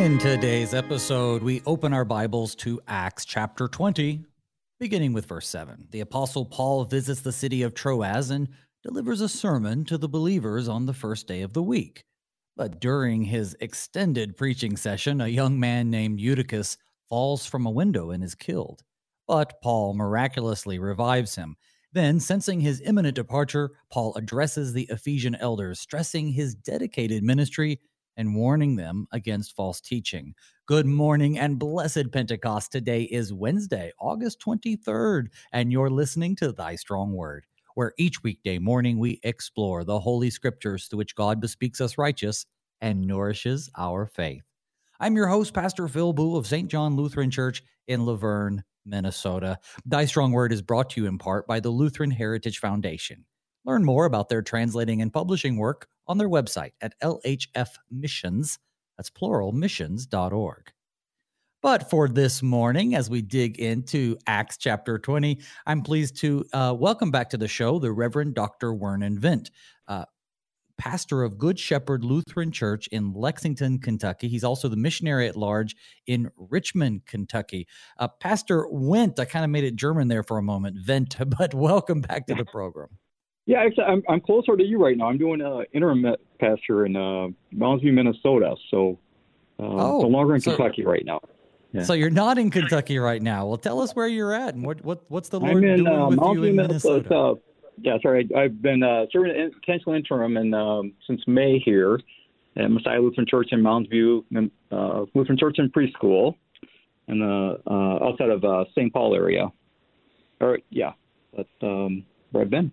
In today's episode, we open our Bibles to Acts chapter 20, beginning with verse 7. The Apostle Paul visits the city of Troas and delivers a sermon to the believers on the first day of the week. But during his extended preaching session, a young man named Eutychus falls from a window and is killed. But Paul miraculously revives him. Then, sensing his imminent departure, Paul addresses the Ephesian elders, stressing his dedicated ministry and warning them against false teaching. Good morning and blessed Pentecost. Today is Wednesday, August 23rd, and you're listening to Thy Strong Word, where each weekday morning we explore the Holy Scriptures through which God bespeaks us righteous and nourishes our faith. I'm your host, Pastor Phil Booe of St. John Lutheran Church in La Vergne, Minnesota. Thy Strong Word is brought to you in part by the Lutheran Heritage Foundation. Learn more about their translating and publishing work on their website at lhfmissions, that's plural, missions.org. But for this morning, as we dig into Acts chapter 20, I'm pleased to uh, welcome back to the show the Reverend Dr. Vernon Wendt, uh, pastor of Good Shepherd Lutheran Church in Lexington, Kentucky. He's also the missionary at large in Richmond, Kentucky. Uh, pastor Wendt, I kind of made it German there for a moment, Wendt, but welcome back to the program. Yeah, actually, I'm, I'm closer to you right now. I'm doing uh, interim pastor in uh, Mounds View, Minnesota. So, uh, oh, so longer in so, Kentucky right now. Yeah. So you're not in Kentucky right now. Well, tell us where you're at and what, what what's the Lord I'm in, doing uh, with Mounds View, you in Minnesota? Minnesota. yeah, sorry. I, have been uh, serving in potential interim and um, since May here at Messiah Lutheran Church in Mounds View, uh, Lutheran Church and Preschool, and uh, uh, outside of uh, St. Paul area. Or yeah, that's um, where I've been.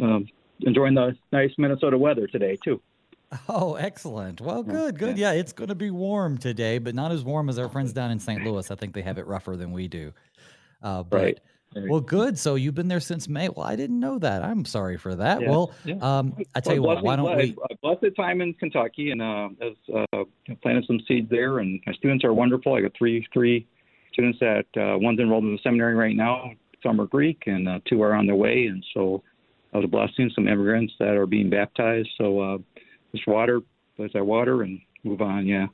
Um, enjoying the nice Minnesota weather today too. Oh, excellent. Well, good, good. Yeah, it's going to be warm today, but not as warm as our friends down in St. Louis. I think they have it rougher than we do. Uh, but, right. Well, good. So you've been there since May. Well, I didn't know that. I'm sorry for that. Yeah. Well. Um, I tell well, you what. Why don't we? Blessed time in Kentucky, and uh, as uh, planted some seeds there, and my students are wonderful. I got three three students that uh, one's enrolled in the seminary right now. Some are Greek, and uh, two are on their way, and so of was blessing, some immigrants that are being baptized. So uh, just water, bless our water, and move on. Yeah.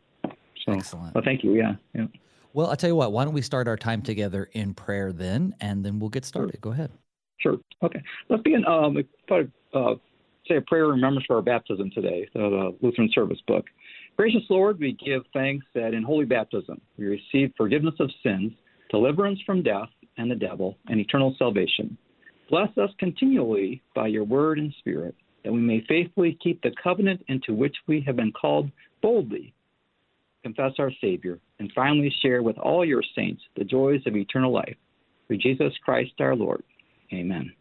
So, Excellent. Well, thank you. Yeah. Yeah. Well, I'll tell you what. Why don't we start our time together in prayer then, and then we'll get started. Sure. Go ahead. Sure. Okay. Let's begin. Um, uh, say a prayer in remembrance for our baptism today. The Lutheran Service Book. Gracious Lord, we give thanks that in holy baptism we receive forgiveness of sins, deliverance from death and the devil, and eternal salvation. Bless us continually by your word and spirit, that we may faithfully keep the covenant into which we have been called boldly, confess our Savior, and finally share with all your saints the joys of eternal life. Through Jesus Christ our Lord. Amen.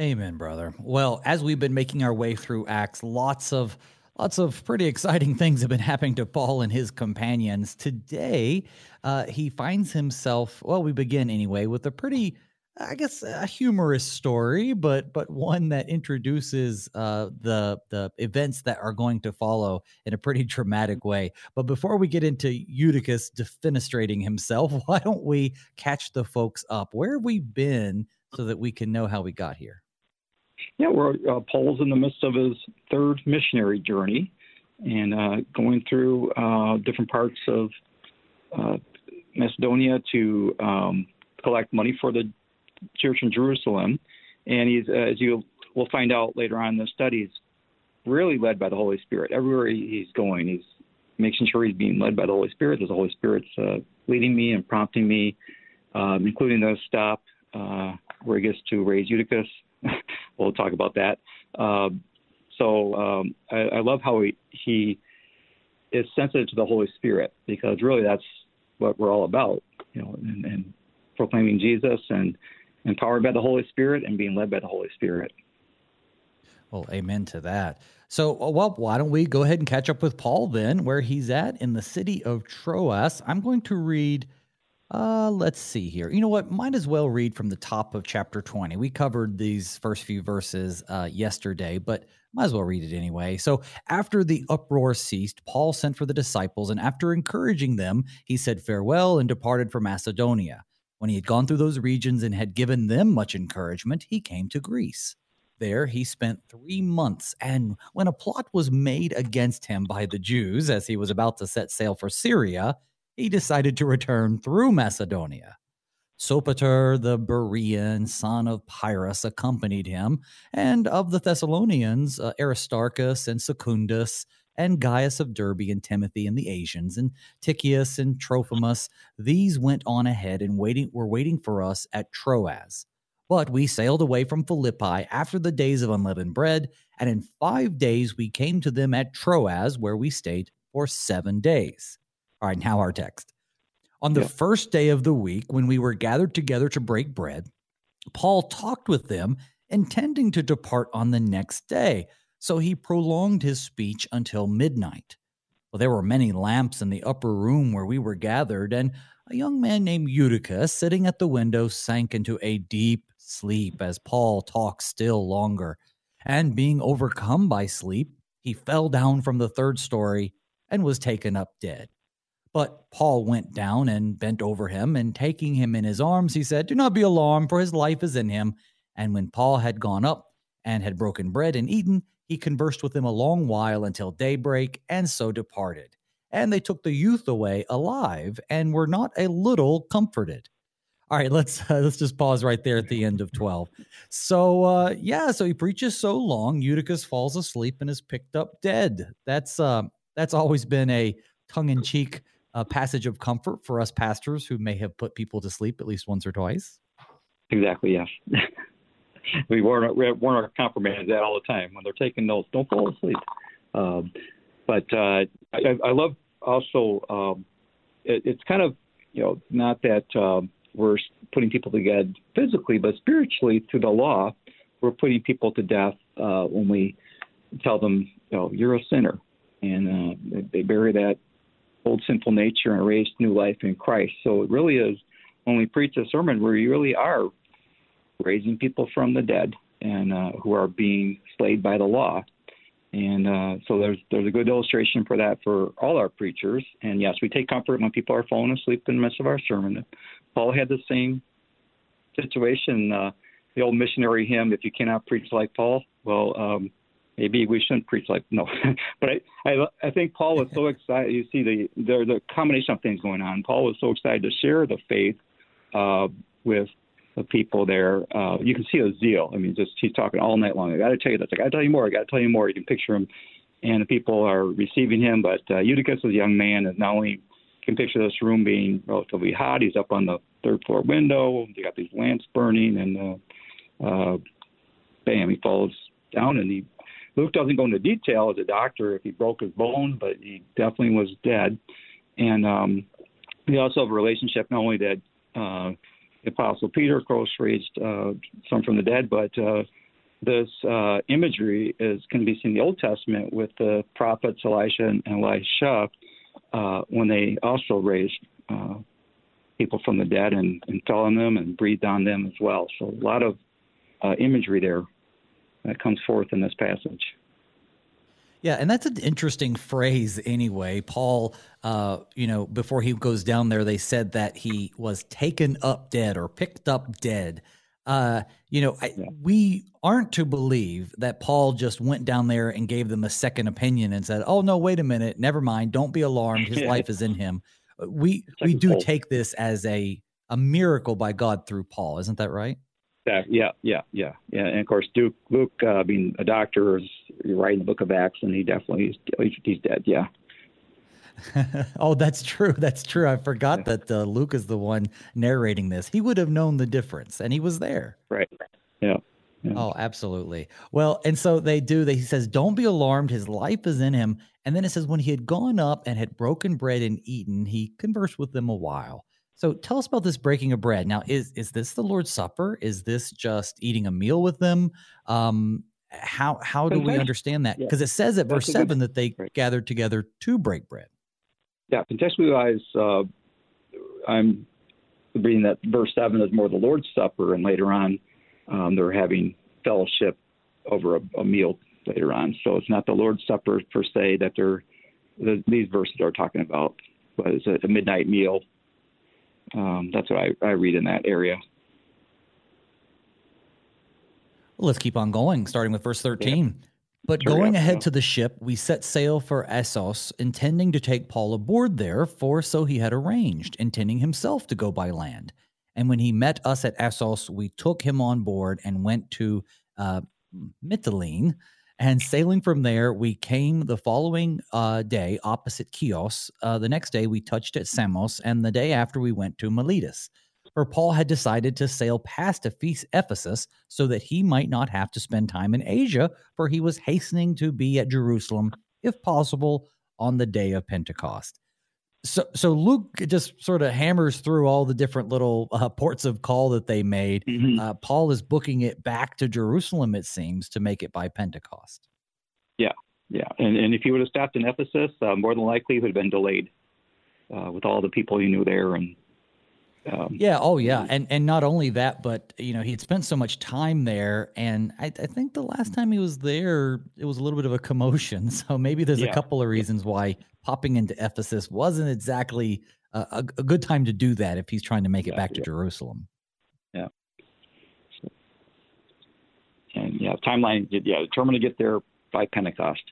Amen, brother. Well, as we've been making our way through Acts, lots of lots of pretty exciting things have been happening to Paul and his companions. Today, uh, he finds himself. Well, we begin anyway with a pretty I guess a humorous story, but but one that introduces uh, the the events that are going to follow in a pretty dramatic way. But before we get into Eutychus defenestrating himself, why don't we catch the folks up? Where have we been so that we can know how we got here? Yeah, we're uh, Paul's in the midst of his third missionary journey, and uh, going through uh, different parts of uh, Macedonia to um, collect money for the church in Jerusalem, and he's uh, as you will find out later on in the studies, really led by the Holy Spirit. Everywhere he's going, he's making sure he's being led by the Holy Spirit. The Holy Spirit's uh, leading me and prompting me, um, including the stop uh, where he gets to raise Eutychus. we'll talk about that. Um, so um, I, I, love how he, he is sensitive to the Holy Spirit because really that's what we're all about, you know, and, and proclaiming Jesus and empowered by the Holy Spirit and being led by the Holy Spirit. Well, amen to that. So, uh, well, why don't we go ahead and catch up with Paul then, where he's at in the city of Troas? I'm going to read. Uh, let's see here. You know what? Might as well read from the top of chapter 20. We covered these first few verses uh, yesterday, but might as well read it anyway. So, after the uproar ceased, Paul sent for the disciples, and after encouraging them, he said farewell and departed for Macedonia. When he had gone through those regions and had given them much encouragement, he came to Greece. there, he spent three months. And when a plot was made against him by the Jews as he was about to set sail for Syria, he decided to return through Macedonia. Sopater the Berean, son of Pyrrhus, accompanied him, and of the Thessalonians, uh, Aristarchus and Secundus, and Gaius of Derbe and Timothy and the Asians, and Tychicus and Trophimus. These went on ahead and waiting were waiting for us at Troas. But we sailed away from Philippi after the days of unleavened bread, and in five days we came to them at Troas, where we stayed for seven days. All right, now our text. On the yeah. first day of the week, when we were gathered together to break bread, Paul talked with them, intending to depart on the next day. So he prolonged his speech until midnight. Well, there were many lamps in the upper room where we were gathered, and a young man named Eutychus, sitting at the window, sank into a deep sleep as Paul talked still longer. And being overcome by sleep, he fell down from the third story and was taken up dead. But Paul went down and bent over him, and taking him in his arms, he said, Do not be alarmed, for his life is in him. And when Paul had gone up and had broken bread and eaten, he conversed with them a long while until daybreak, and so departed. And they took the youth away alive, and were not a little comforted. All right, let's uh, let's just pause right there at the end of twelve. So uh, yeah, so he preaches so long, Eutychus falls asleep and is picked up dead. That's uh, that's always been a tongue in cheek uh, passage of comfort for us pastors who may have put people to sleep at least once or twice. Exactly. Yes. we warn our, warn our confirmands that all the time when they're taking notes. Don't fall asleep. Um, but uh, I, I love also um, it, it's kind of you know not that. Um, we're putting people to death physically, but spiritually through the law, we're putting people to death uh, when we tell them, you know, you're a sinner, and uh, they bury that old sinful nature and raise new life in Christ. So it really is when we preach a sermon where we really are raising people from the dead and uh, who are being slayed by the law. And uh, so there's there's a good illustration for that for all our preachers. And yes, we take comfort when people are falling asleep in the midst of our sermon. Paul had the same situation. Uh, the old missionary hymn, "If you cannot preach like Paul, well, um, maybe we shouldn't preach like no." but I, I I think Paul was so excited. You see the the the combination of things going on. Paul was so excited to share the faith uh, with the people there. Uh, you can see the zeal. I mean, just he's talking all night long. I got to tell you this. I got to tell you more. I got to tell you more. You can picture him, and the people are receiving him. But uh, Eutychus is a young man, and not only can picture this room being relatively hot. He's up on the third floor window. They got these lamps burning, and uh, uh, bam, he falls down. And he Luke doesn't go into detail as a doctor if he broke his bone, but he definitely was dead. And um, we also have a relationship not only that uh, the Apostle Peter, of course, raised uh, some from the dead, but uh, this uh, imagery is can be seen in the Old Testament with the prophets Elijah and Elisha uh, when they also raised uh, people from the dead and, and fell on them and breathed on them as well. So a lot of uh, imagery there that comes forth in this passage. Yeah, and that's an interesting phrase anyway. Paul, uh, you know, before he goes down there, they said that he was taken up dead or picked up dead. Uh, you know, I, yeah. we aren't to believe that Paul just went down there and gave them a second opinion and said, "Oh no, wait a minute, never mind, don't be alarmed, his life is in him." We we do take this as a a miracle by God through Paul, isn't that right? Yeah, yeah, yeah, yeah, yeah. And of course, Duke Luke, uh, being a doctor, is writing the Book of Acts, and he definitely he's, he's dead. Yeah. oh, that's true. That's true. I forgot that uh, Luke is the one narrating this. He would have known the difference, and he was there. Right. Yeah. yeah. Oh, absolutely. Well, and so they do. They, he says, "Don't be alarmed. His life is in him." And then it says, when he had gone up and had broken bread and eaten, he conversed with them a while. So tell us about this breaking of bread. Now, is is this the Lord's Supper? Is this just eating a meal with them? Um, how how do we understand that? Because it says at verse seven that they gathered together to break bread. Yeah, contextually wise, uh, I'm reading that verse seven is more the Lord's Supper, and later on, um, they're having fellowship over a, a, meal later on. So it's not the Lord's Supper per se that they're the, these verses are talking about, but it's a, a midnight meal um, that's what I, I read in that area. let's keep on going, starting with verse 13. Yeah. But going ahead to the ship, we set sail for Assos, intending to take Paul aboard there, for so he had arranged, intending himself to go by land. And when he met us at Assos, we took him on board and went to uh, Mytilene. And sailing from there, we came the following uh, day opposite Chios. Uh, the next day, we touched at Samos, and the day after, we went to Miletus for Paul had decided to sail past Ephesus so that he might not have to spend time in Asia, for he was hastening to be at Jerusalem, if possible, on the day of Pentecost. So, so Luke just sort of hammers through all the different little uh, ports of call that they made. Mm-hmm. Uh, Paul is booking it back to Jerusalem, it seems, to make it by Pentecost. Yeah, yeah, and and if he would have stopped in Ephesus, uh, more than likely he would have been delayed uh, with all the people he knew there and um, yeah. Oh, yeah. And and not only that, but you know, he had spent so much time there, and I, I, think the last time he was there, it was a little bit of a commotion. So maybe there's yeah. a couple of reasons why popping into Ephesus wasn't exactly a, a, a good time to do that if he's trying to make it back yeah. to Jerusalem. Yeah. And yeah, timeline. Yeah, determined to get there by Pentecost.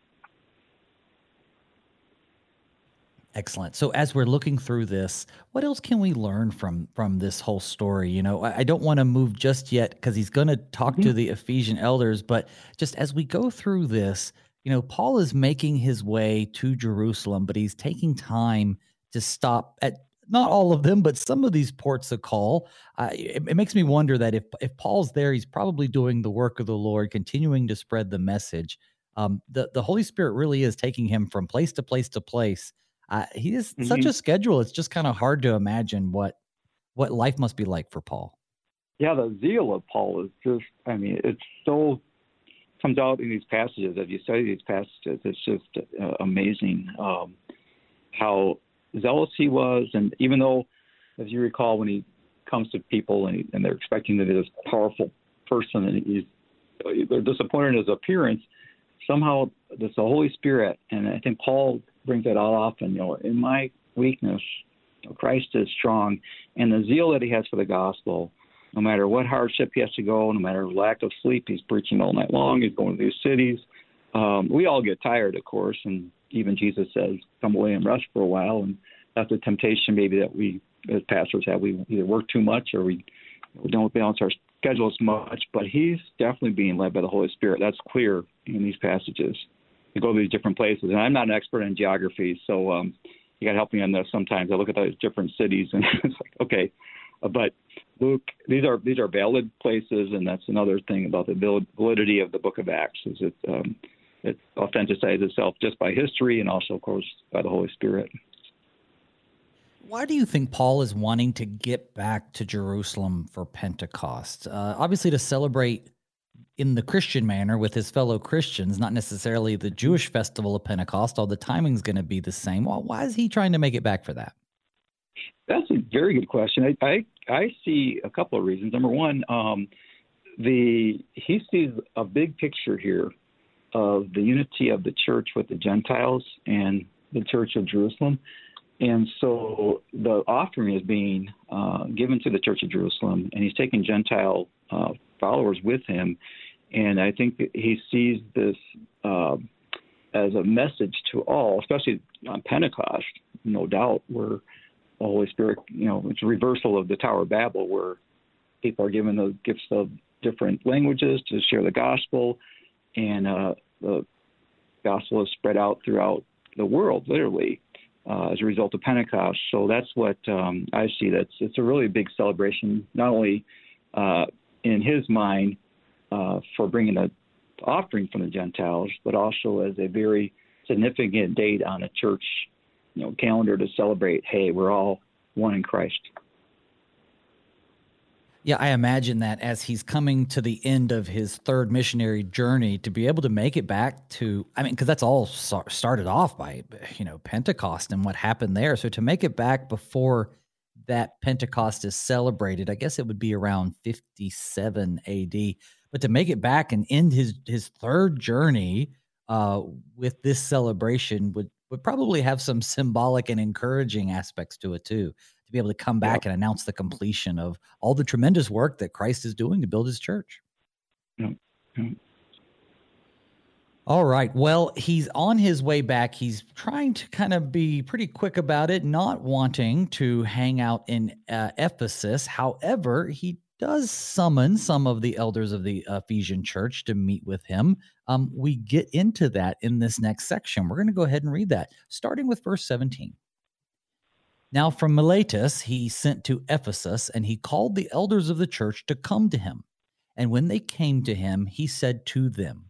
Excellent. So as we're looking through this, what else can we learn from from this whole story? You know, I, I don't want to move just yet because he's going to talk mm-hmm. to the Ephesian elders, but just as we go through this, you know, Paul is making his way to Jerusalem, but he's taking time to stop at not all of them, but some of these ports of call. Uh, it, it makes me wonder that if if Paul's there, he's probably doing the work of the Lord, continuing to spread the message. Um, the the Holy Spirit really is taking him from place to place to place he is mm-hmm. such a schedule. It's just kind of hard to imagine what what life must be like for Paul. Yeah, the zeal of Paul is just. I mean, it's so comes out in these passages. As you study these passages, it's just uh, amazing um, how zealous he was. And even though, as you recall, when he comes to people and, he, and they're expecting to be this powerful person, and he's they're disappointed in his appearance, somehow it's the Holy Spirit, and I think Paul brings that all off. And you know, in my weakness, Christ is strong, and the zeal that he has for the gospel. No matter what hardship he has to go, no matter lack of sleep, he's preaching all night long. He's going to these cities. Um, we all get tired, of course, and even Jesus says, "Come away and rest for a while." And that's the temptation, maybe that we as pastors have. We either work too much or we we don't balance our schedule as much. But he's definitely being led by the Holy Spirit. That's clear in these passages to go to these different places. And I'm not an expert in geography, so um, you got to help me on this. Sometimes I look at those different cities and it's like, okay, but Luke, these are these are valid places, and that's another thing about the validity of the Book of Acts is it um, it authenticates itself just by history and also, of course, by the Holy Spirit. Why do you think Paul is wanting to get back to Jerusalem for Pentecost? Uh, obviously, to celebrate in the Christian manner with his fellow Christians, not necessarily the Jewish festival of Pentecost, all the timing's going to be the same. Well, why is he trying to make it back for that? That's a very good question. I I, I see a couple of reasons. Number one, um, the he sees a big picture here of the unity of the church with the Gentiles and the Church of Jerusalem. And so the offering is being uh, given to the Church of Jerusalem, and he's taking Gentile uh, followers with him. And I think he sees this uh, as a message to all, especially on Pentecost, no doubt, where the Holy Spirit, you know, it's a reversal of the Tower of Babel, where people are given the gifts of different languages to share the gospel, and uh, the gospel is spread out throughout the world, literally, uh, as a result of Pentecost. So that's what um, I see. That's it's a really big celebration, not only uh, in his mind uh, for bringing an offering from the Gentiles, but also as a very significant date on a church you know, calendar to celebrate, hey, we're all one in Christ. Yeah, I imagine that as he's coming to the end of his third missionary journey, to be able to make it back to, I mean, because that's all started off by, you know, Pentecost and what happened there. So to make it back before that Pentecost is celebrated. I guess it would be around 57 AD. But to make it back and end his his third journey uh, with this celebration would would probably have some symbolic and encouraging aspects to it too. To be able to come back and announce the completion of all the tremendous work that Christ is doing to build His church. All right. Well, he's on his way back. He's trying to kind of be pretty quick about it, not wanting to hang out in uh, Ephesus. However, he does summon some of the elders of the Ephesian church to meet with him. Um, we get into that in this next section. We're going to go ahead and read that, starting with verse 17. Now, from Miletus, he sent to Ephesus, and he called the elders of the church to come to him. And when they came to him, he said to them,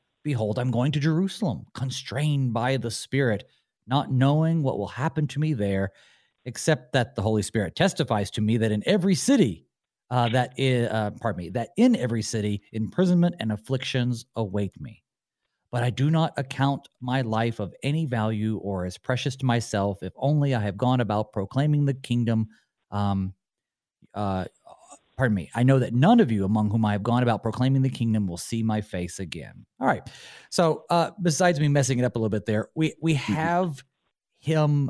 behold, I'm going to Jerusalem, constrained by the Spirit, not knowing what will happen to me there, except that the Holy Spirit testifies to me that in every city, uh, that is, uh, pardon me, that in every city imprisonment and afflictions await me but I do not account my life of any value or as precious to myself, if only I have gone about proclaiming the kingdom. Um, uh, pardon me. I know that none of you among whom I have gone about proclaiming the kingdom will see my face again. All right. So, uh, besides me messing it up a little bit there, we we mm-hmm. have him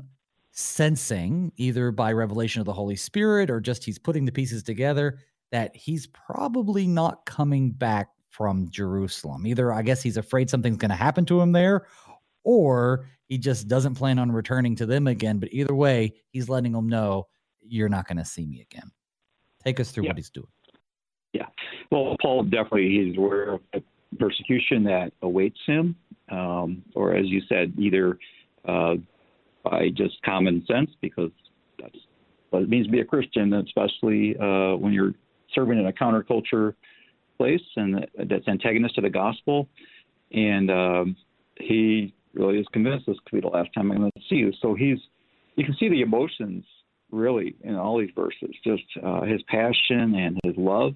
sensing either by revelation of the Holy Spirit or just he's putting the pieces together that he's probably not coming back from Jerusalem. Either I guess he's afraid something's going to happen to him there, or he just doesn't plan on returning to them again. But either way, he's letting them know you're not going to see me again. Take us through yeah. what he's doing. Yeah. Well, Paul definitely is aware of the persecution that awaits him, um, or as you said, either uh, by just common sense, because that's what it means to be a Christian, especially uh, when you're serving in a counterculture place and that's antagonist to the gospel. And um, he really is convinced this could be the last time I'm going to see you. So he's, you can see the emotions really in all these verses, just uh, his passion and his love,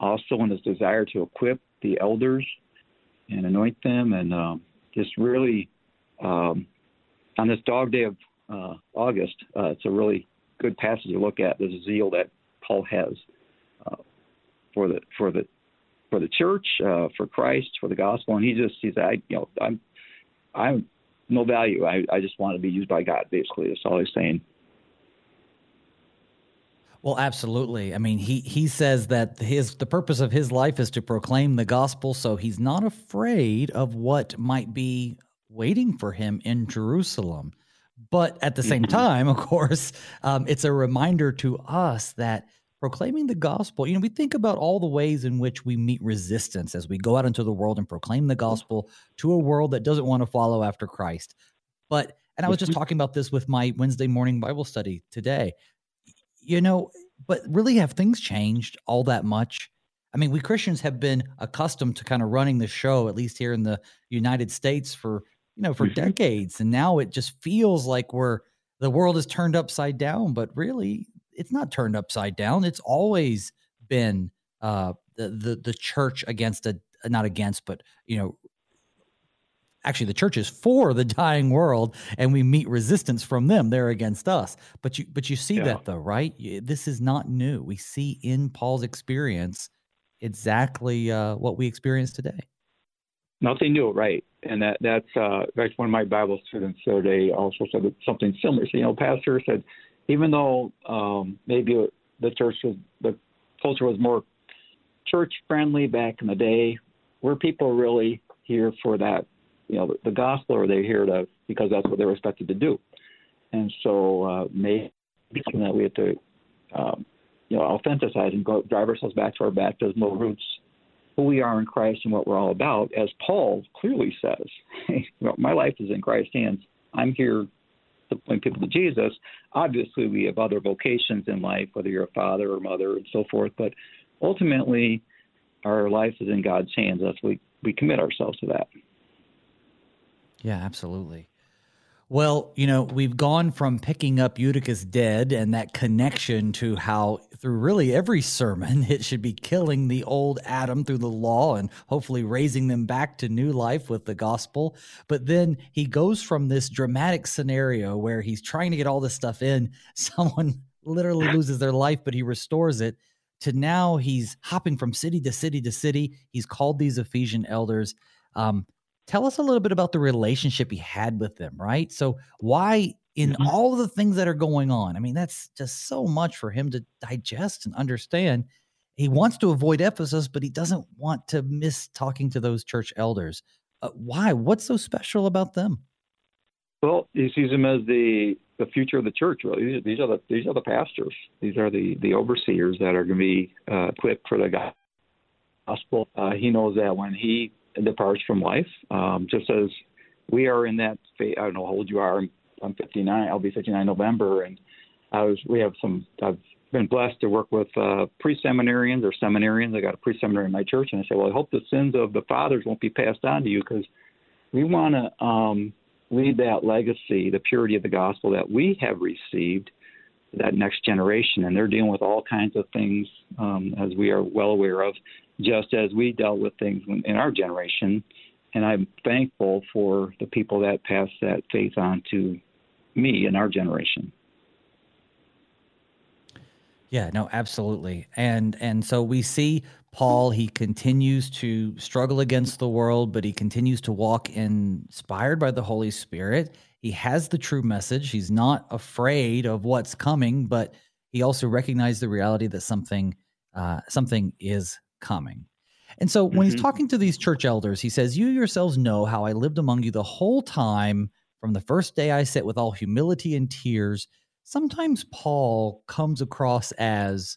also in his desire to equip the elders and anoint them, and um, just really um, on this dog day of uh, August, uh, it's a really good passage to look at. The zeal that Paul has uh, for the for the for the church, uh, for Christ, for the gospel, and he just he's I you know I'm I'm no value. I I just want to be used by God. Basically, that's all he's saying. Well, absolutely. I mean, he he says that his the purpose of his life is to proclaim the gospel, so he's not afraid of what might be waiting for him in Jerusalem. But at the same mm-hmm. time, of course, um, it's a reminder to us that proclaiming the gospel. You know, we think about all the ways in which we meet resistance as we go out into the world and proclaim the gospel to a world that doesn't want to follow after Christ. But, and I was just talking about this with my Wednesday morning Bible study today. You know, but really have things changed all that much? I mean, we Christians have been accustomed to kind of running the show, at least here in the United States, for you know for mm-hmm. decades, and now it just feels like we're the world is turned upside down. But really, it's not turned upside down. It's always been uh, the, the the church against a not against, but you know, actually the church is for the dying world, and we meet resistance from them. They're against us. But you but you see yeah. that though, right? This is not new. We see in Paul's experience exactly uh, what we experience today. Nothing new, right? And that that's uh, that's one of my Bible students today also said something similar. So, you know, pastor said even though um, maybe the church was the culture was more church friendly back in the day, were people really here for that, you know, the, gospel, or are they here to because that's what they're expected to do? And so uh, maybe that we have to, um, you know, authenticize and go, drive ourselves back to our baptismal roots, who we are in Christ and what we're all about. As Paul clearly says, you know, my life is in Christ's hands. I'm here to point people to Jesus. Obviously, we have other vocations in life, whether you're a father or mother and so forth, but ultimately, our life is in God's hands. That's we we commit ourselves to that. Yeah, absolutely. Well, you know, we've gone from picking up Eutychus dead and that connection to how through really every sermon, it should be killing the old Adam through the law and hopefully raising them back to new life with the gospel. But then he goes from this dramatic scenario where he's trying to get all this stuff in, someone literally loses their life, but he restores it, to now he's hopping from city to city to city. He's called these Ephesian elders. Um, tell us a little bit about the relationship he had with them, right? So, why in mm-hmm. all the things that are going on. I mean, that's just so much for him to digest and understand. He wants to avoid Ephesus, but he doesn't want to miss talking to those church elders. Uh, why? What's so special about them? Well, he sees them as the the future of the church. Really, these are the these are the pastors. These are the the overseers that are going to be uh, equipped for the gospel. Uh, he knows that when he departs from life, um, just as we are in that. I don't know how old you are. I'm 59. I'll be 59 November, and I was. We have some. I've been blessed to work with uh, pre-seminarians or seminarians. I got a pre-seminary in my church, and I say, well, I hope the sins of the fathers won't be passed on to you because we want to um, leave that legacy, the purity of the gospel that we have received, that next generation, and they're dealing with all kinds of things, um, as we are well aware of, just as we dealt with things in our generation. And I'm thankful for the people that passed that faith on to me and our generation. Yeah, no, absolutely. And and so we see Paul, he continues to struggle against the world, but he continues to walk inspired by the Holy Spirit. He has the true message. He's not afraid of what's coming, but he also recognized the reality that something uh, something is coming. And so when mm-hmm. he's talking to these church elders, he says, You yourselves know how I lived among you the whole time from the first day I sit with all humility and tears, sometimes Paul comes across as,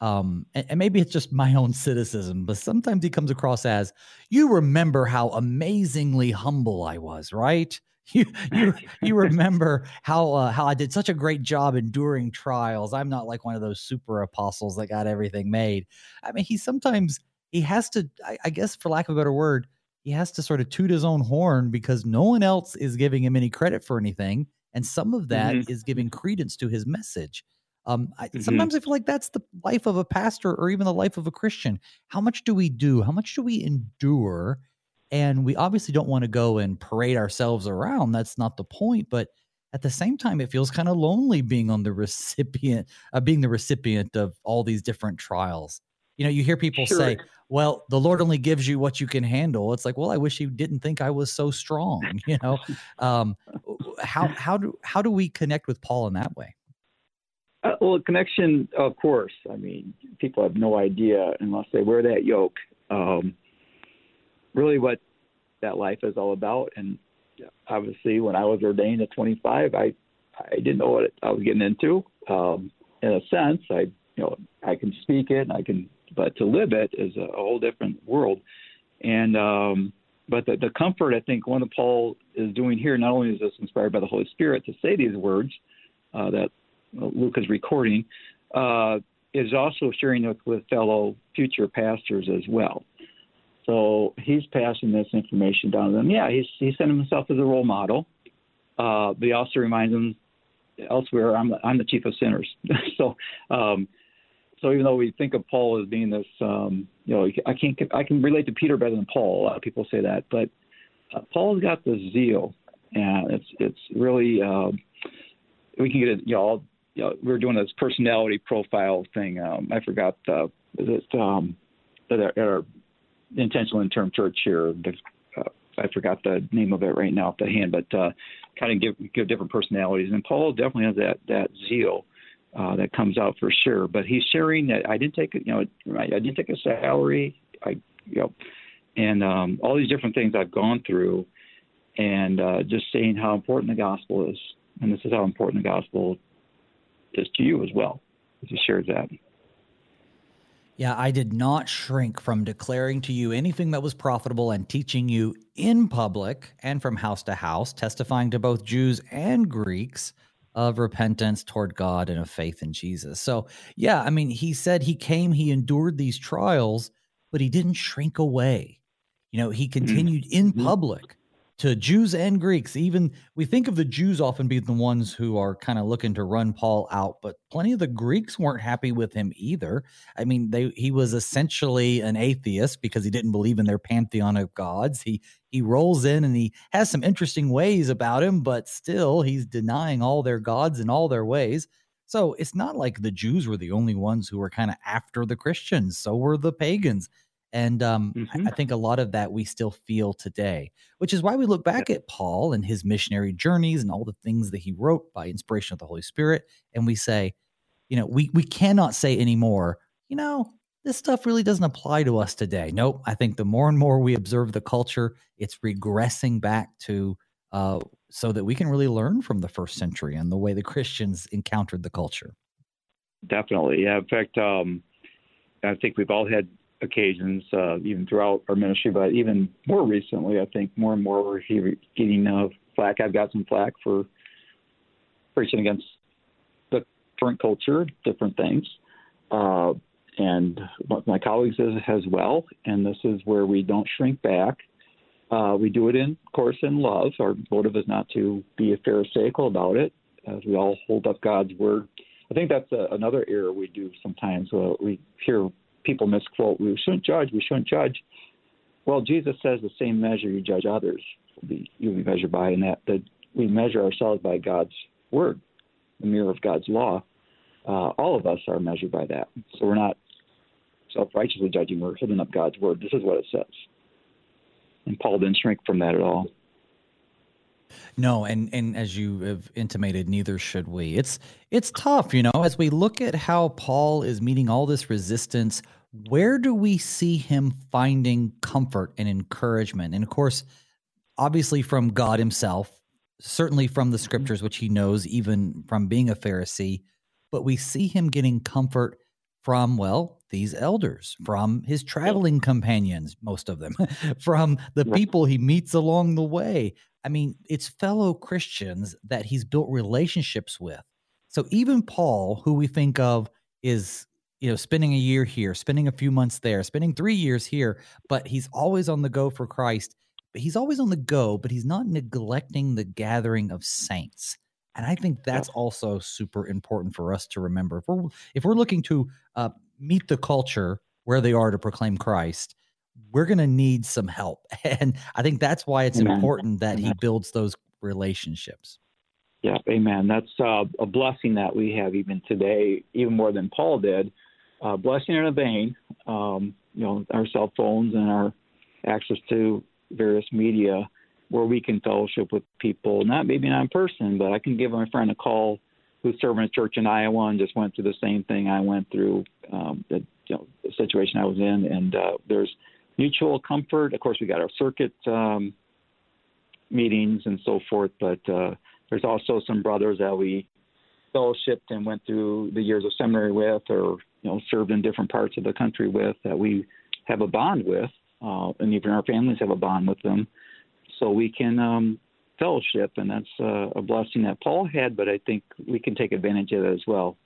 um, and, and maybe it's just my own cynicism, but sometimes he comes across as, you remember how amazingly humble I was, right? You you you remember how uh, how I did such a great job enduring trials. I'm not like one of those super apostles that got everything made. I mean, he sometimes he has to, I, I guess, for lack of a better word, he has to sort of toot his own horn because no one else is giving him any credit for anything. And some of that mm-hmm. is giving credence to his message. Um, I, mm-hmm. Sometimes I feel like that's the life of a pastor or even the life of a Christian. How much do we do? How much do we endure? And we obviously don't want to go and parade ourselves around. That's not the point. But at the same time, it feels kind of lonely being on the recipient, uh, being the recipient of all these different trials. You know, you hear people sure. say, well, the Lord only gives you what you can handle. It's like, well, I wish you didn't think I was so strong. You know, um, how how do how do we connect with Paul in that way? Uh, well, connection, of course. I mean, people have no idea unless they wear that yoke. Um, really, what that life is all about. And obviously, when I was ordained at 25, I I didn't know what I was getting into. Um, in a sense, I you know I can speak it, I can but to live it is a, whole different world. And um, but the, the comfort I think one of Paul is doing here not only is this inspired by the Holy Spirit to say these words uh, that Luke is recording, uh, is also sharing it with fellow future pastors as well. So he's passing this information down to them. Yeah, he's he's sending himself as a role model, uh, but he also reminds them elsewhere, I'm the, I'm the chief of sinners. so um, so even though we think of Paul as being this, um, you know, I can't I can relate to Peter better than Paul. A lot of people say that, but uh, Paul's got this zeal, and it's it's really uh, we can get it. Know, you know, we are doing this personality profile thing. Um, I forgot uh, is it um, at our, at our intentional interim church here. Uh, I forgot the name of it right now off the hand, but uh, kind of give give different personalities. And Paul definitely has that that zeal uh, that comes out for sure. But he's sharing that I didn't take you know I didn't take a salary. I you know, and um, all these different things I've gone through, and uh, just saying how important the gospel is, and this is how important the gospel is to you as well. He shares that. Yeah, I did not shrink from declaring to you anything that was profitable and teaching you in public and from house to house, testifying to both Jews and Greeks of repentance toward God and of faith in Jesus. So, yeah, I mean, he said he came, he endured these trials, but he didn't shrink away. You know, he mm-hmm. continued in mm-hmm. public to Jews and Greeks. Even we think of the Jews often being the ones who are kind of looking to run Paul out, but plenty of the Greeks weren't happy with him either. I mean, they he was essentially an atheist because he didn't believe in their pantheon of gods. He he rolls in and he has some interesting ways about him, but still he's denying all their gods and all their ways. So it's not like the Jews were the only ones who were kind of after the Christians. So were the pagans. And um, mm-hmm. I, I, think a lot of that we still feel today, which is why we look back at Paul and his missionary journeys and all the things that he wrote by inspiration of the Holy Spirit. And we say, you know, we, we cannot say anymore, you know, this stuff really doesn't apply to us today. Nope. I think the more and more we observe the culture, it's regressing back to uh, so that we can really learn from the first century and the way the Christians encountered the culture. Definitely. Yeah. In fact, um, I think we've all had occasions, uh, even throughout our ministry, but even more recently, I think more and more we're getting uh, flack. I've got some flack for preaching against the current culture, different things, uh, and my colleagues as, well. And this is where we don't shrink back. Uh, we do it in, of course, in love. Our motive is not to be a pharisaical about it, as we all hold up God's word. I think that's a, another error we do sometimes. Uh, we hear people misquote, we shouldn't judge, we shouldn't judge. Well, Jesus says the same measure you judge others, will be, you'll be measured by, and that, that we measure ourselves by God's word, the mirror of God's law. Uh, all of us are measured by that. So we're not self righteously judging, we're holding up God's word. This is what it says. And Paul didn't shrink from that at all. No, and and as you have intimated, neither should we. It's it's tough, you know, as we look at how Paul is meeting all this resistance, where do we see him finding comfort and encouragement? And of course, obviously from God himself, certainly from the mm-hmm. scriptures which he knows even from being a Pharisee, but we see him getting comfort from well, these elders, from his traveling companions, most of them, from the people he meets along the way, I mean, it's fellow Christians that he's built relationships with. So even Paul, who we think of is, you know, spending a year here, spending a few months there, spending three years here, but he's always on the go for Christ. But he's always on the go, but he's not neglecting the gathering of saints. And I think that's also super important for us to remember. If we're if we're looking to uh, meet the culture where they are to proclaim Christ, we're going to need some help. And I think that's why it's amen. important that amen. he builds those relationships. Yeah, amen. That's uh, a blessing that we have even today, even more than Paul did. Uh, blessing in a vein, um, you know, our cell phones and our access to various media where we can fellowship with people, not maybe not in person, but I can give my friend a call who's serving a church in Iowa and just went through the same thing I went through, um, the, you know, the situation I was in. And uh, there's mutual comfort. Of course, we got our circuit um, meetings and so forth, but uh, there's also some brothers that we fellowshipped and went through the years of seminary with, or you know, served in different parts of the country with that we have a bond with, uh, and even our families have a bond with them, so we can um, fellowship, and that's uh, a blessing that Paul had. But I think we can take advantage of it as well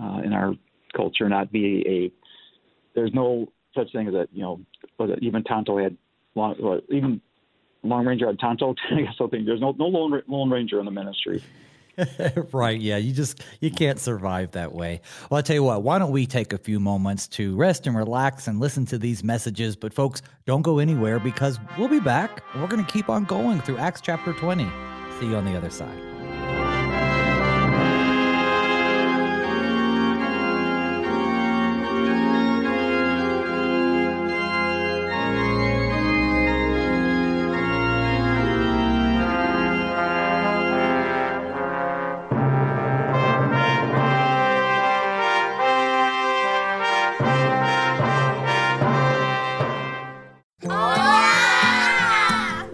uh, in our culture, not be a there's no such thing as a you know was it even Tonto had long even Long Ranger had Tonto. I guess something. There's no no lone lone ranger in the ministry. right. Yeah. You just you can't survive that way. Well, I tell you what. Why don't we take a few moments to rest and relax and listen to these messages? But folks, don't go anywhere because we'll be back. We're going to keep on going through Acts chapter 20. See you on the other side.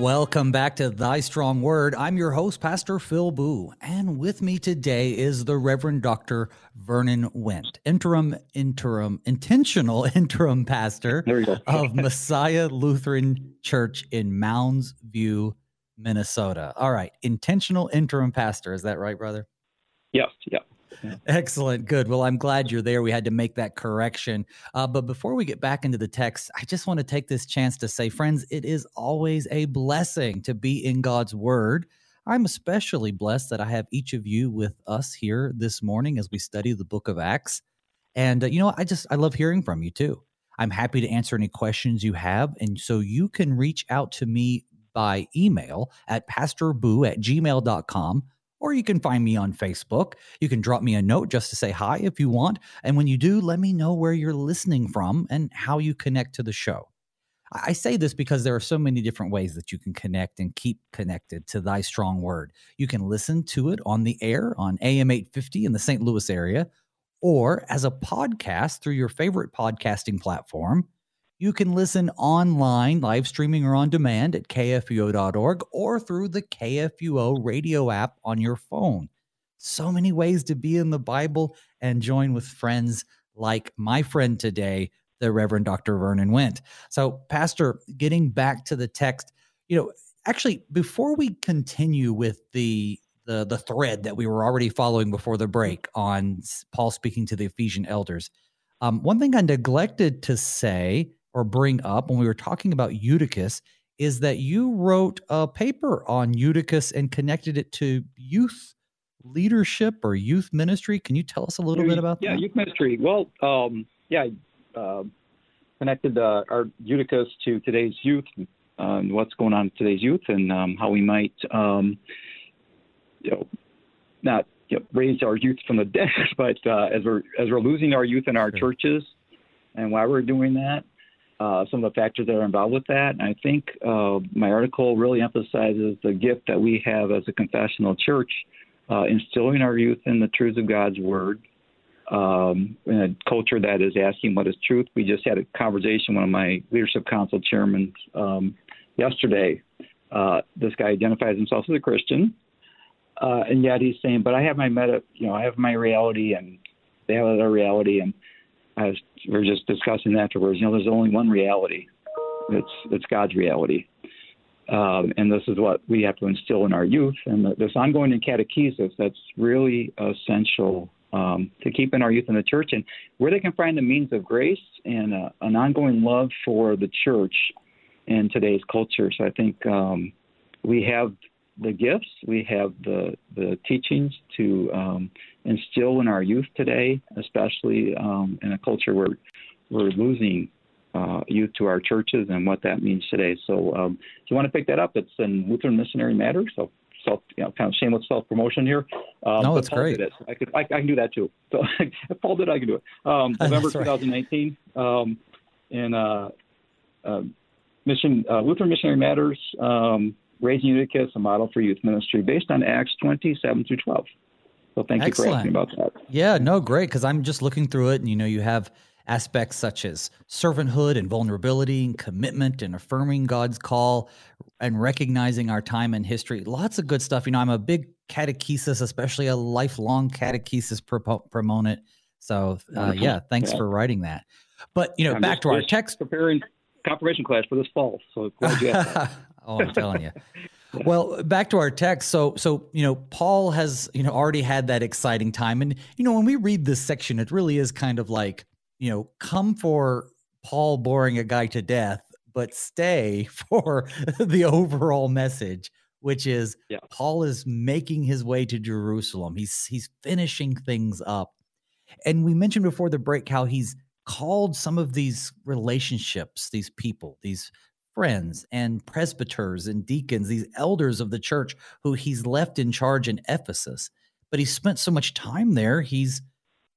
Welcome back to Thy Strong Word. I'm your host, Pastor Phil Booe, and with me today is the Reverend Dr. Vernon Wendt, interim, interim, intentional interim pastor of Messiah Lutheran Church in Mounds View, Minnesota. All right, intentional interim pastor. Is that right, brother? Yes. Yes, Excellent. Good. Well, I'm glad you're there. We had to make that correction. Uh, but before we get back into the text, I just want to take this chance to say, friends, it is always a blessing to be in God's Word. I'm especially blessed that I have each of you with us here this morning as we study the book of Acts. And, uh, you know, I just, I love hearing from you too. I'm happy to answer any questions you have. And so you can reach out to me by email at pastorboo at gmail.com or you can find me on Facebook. You can drop me a note just to say hi if you want. And when you do, let me know where you're listening from and how you connect to the show. I say this because there are so many different ways that you can connect and keep connected to Thy Strong Word. You can listen to it on the air on AM 850 in the St. Louis area, or as a podcast through your favorite podcasting platform. You can listen online, live streaming or on demand at kfuo.org or through the KFUO radio app on your phone. So many ways to be in the Bible and join with friends like my friend today, the Reverend Dr. Vernon Wendt. So, Pastor, getting back to the text, you know, actually, before we continue with the the, the thread that we were already following before the break on Paul speaking to the Ephesian elders, um, one thing I neglected to say or bring up when we were talking about Eutychus is that you wrote a paper on Eutychus and connected it to youth leadership or youth ministry. Can you tell us a little bit about yeah, that? Yeah, youth ministry. Well, um, yeah, uh, connected uh, our Eutychus to today's youth uh, and what's going on in today's youth and um, how we might, um, you know, not you know, raise our youth from the dead, but uh, as we're as we're losing our youth in our sure. churches, and why we're doing that, uh, some of the factors that are involved with that. And I think uh, my article really emphasizes the gift that we have as a confessional church, uh, instilling our youth in the truths of God's Word. Um, in a culture that is asking what is truth. We just had a conversation, with one of my leadership council chairmen um, yesterday. Uh, this guy identifies himself as a Christian, uh, and yet he's saying, "But I have my meta, you know, I have my reality, and they have their reality, and as we are just discussing afterwards, you know, there's only one reality. It's it's God's reality, um, and this is what we have to instill in our youth. And this ongoing catechesis that's really essential um, to keep in our youth in the church, and where they can find the means of grace and uh, an ongoing love for the church in today's culture. So I think um, we have the gifts, we have the the teachings to um, instill in our youth today, especially um, in a culture where we're losing uh, youth to our churches and what that means today. So, um, if you want to pick that up, it's in Lutheran Missionary Matters. So, self, you know, kind of shameless self promotion here. Um, no, that's great. It. I could, I, I, can do that too. So, if Paul did, I can do it. Um, November 2019, um, in uh, uh, mission uh, Lutheran Missionary Matters. Um, Raising Eutychus, a model for youth ministry based on Acts 27 through 12. So thank Excellent. you for asking about that. Yeah, no, great. Because I'm just looking through it, and you know, you have aspects such as servanthood and vulnerability and commitment and affirming God's call and recognizing our time in history. Lots of good stuff. You know, I'm a big catechesis, especially a lifelong catechesis proponent. So, uh, yeah, thanks yeah. for writing that. But you know, I'm back just, to our text. Preparing confirmation class for this fall. So glad you asked oh, I'm telling you. Well, back to our text. So, so you know, Paul has you know already had that exciting time, and you know, when we read this section, it really is kind of like you know, come for Paul boring a guy to death, but stay for the overall message, which is yeah. Paul is making his way to Jerusalem. He's he's finishing things up, and we mentioned before the break how he's called some of these relationships, these people, these friends and presbyters and deacons, these elders of the church who he's left in charge in Ephesus. But he spent so much time there, he's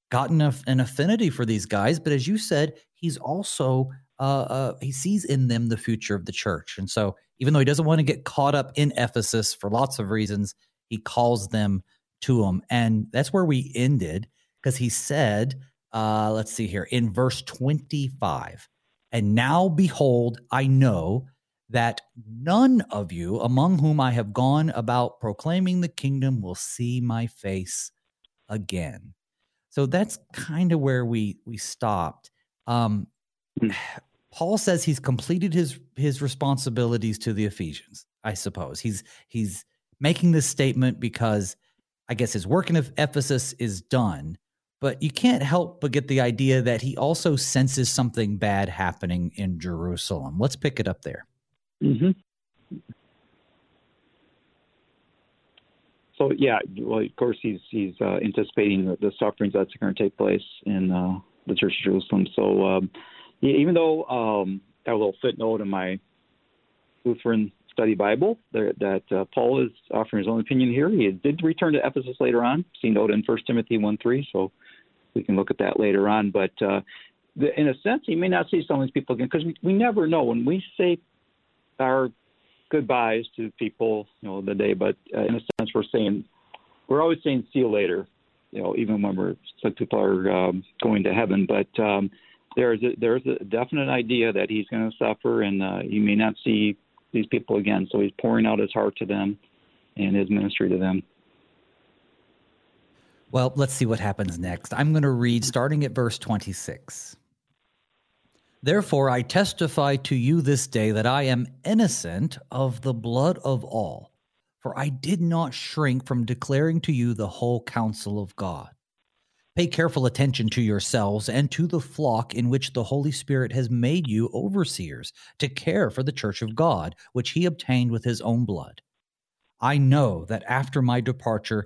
gotten a, an affinity for these guys. But as you said, he's also uh, uh, he sees in them the future of the church. And so, even though he doesn't want to get caught up in Ephesus for lots of reasons, he calls them to him. And that's where we ended because he said, uh, let's see here in verse 25 and now behold, I know that none of you among whom I have gone about proclaiming the kingdom will see my face again. So that's kind of where we we stopped. Um, hmm. Paul says he's completed his his responsibilities to the Ephesians. I suppose he's he's making this statement because I guess his work in Ephesus is done, but you can't help but get the idea that he also senses something bad happening in Jerusalem. Let's pick it up there. Mm-hmm. So yeah, well, of course he's he's uh, anticipating the, the, sufferings that's going to take place in uh, the Church of Jerusalem. So um, yeah, even though um, I have a little footnote in my Lutheran study Bible that, that uh, Paul is offering his own opinion here. He did return to Ephesus later on. See note in 1 Timothy 1 3, so we can look at that later on. But uh, the, in a sense, he may not see some of these people again because we, we never know. When we say our goodbyes to people, you know, the day, but uh, in a sense, we're saying, we're always saying, see you later, you know, even when we're, some people are um, going to heaven. But um, there's a, there's a definite idea that he's going to suffer and uh, he may not see these people again. So he's pouring out his heart to them and his ministry to them. Well, let's see what happens next. I'm going to read starting at verse 26. Therefore, I testify to you this day that I am innocent of the blood of all, for I did not shrink from declaring to you the whole counsel of God. Pay careful attention to yourselves and to the flock in which the Holy Spirit has made you overseers to care for the church of God, which he obtained with his own blood. I know that after my departure,